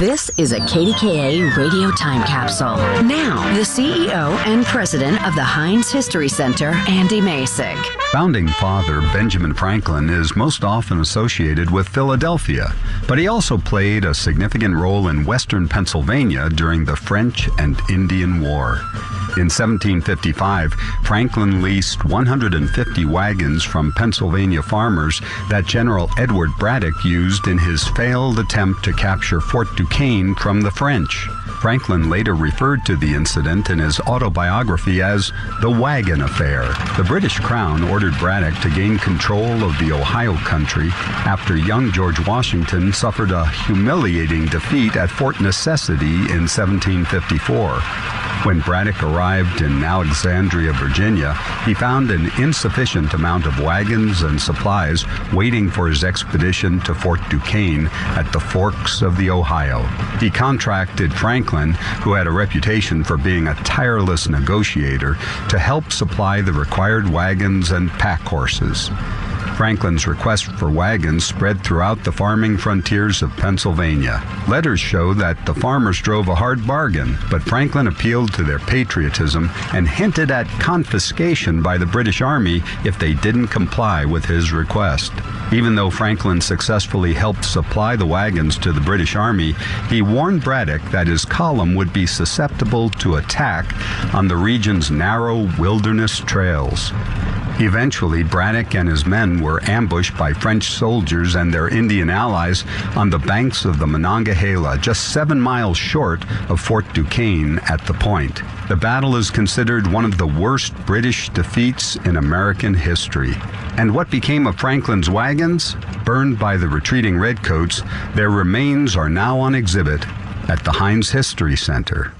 This is a KDKA radio time capsule. Now, the CEO and president of the Heinz History Center, Andy Masich. Founding father Benjamin Franklin is most often associated with Philadelphia, but he also played a significant role in western Pennsylvania during the French and Indian War. In 1755, Franklin leased 150 wagons from Pennsylvania farmers that General Edward Braddock used in his failed attempt to capture Fort Duquesne from the French. Franklin later referred to the incident in his autobiography as the Wagon Affair. The British Crown ordered Braddock to gain control of the Ohio country after young George Washington suffered a humiliating defeat at Fort Necessity in 1754. When Braddock arrived in Alexandria, Virginia, he found an insufficient amount of wagons and supplies waiting for his expedition to Fort Duquesne at the forks of the Ohio. He contracted Franklin, who had a reputation for being a tireless negotiator, to help supply the required wagons and pack horses. Franklin's request for wagons spread throughout the farming frontiers of Pennsylvania. Letters show that the farmers drove a hard bargain, but Franklin appealed to their patriotism and hinted at confiscation by the British Army if they didn't comply with his request. Even though Franklin successfully helped supply the wagons to the British Army, he warned Braddock that his column would be susceptible to attack on the region's narrow wilderness trails. Eventually, Braddock and his men were ambushed by French soldiers and their Indian allies on the banks of the Monongahela, just seven miles short of Fort Duquesne at the point. The battle is considered one of the worst British defeats in American history. And what became of Franklin's wagons? Burned by the retreating redcoats, their remains are now on exhibit at the Heinz History Center.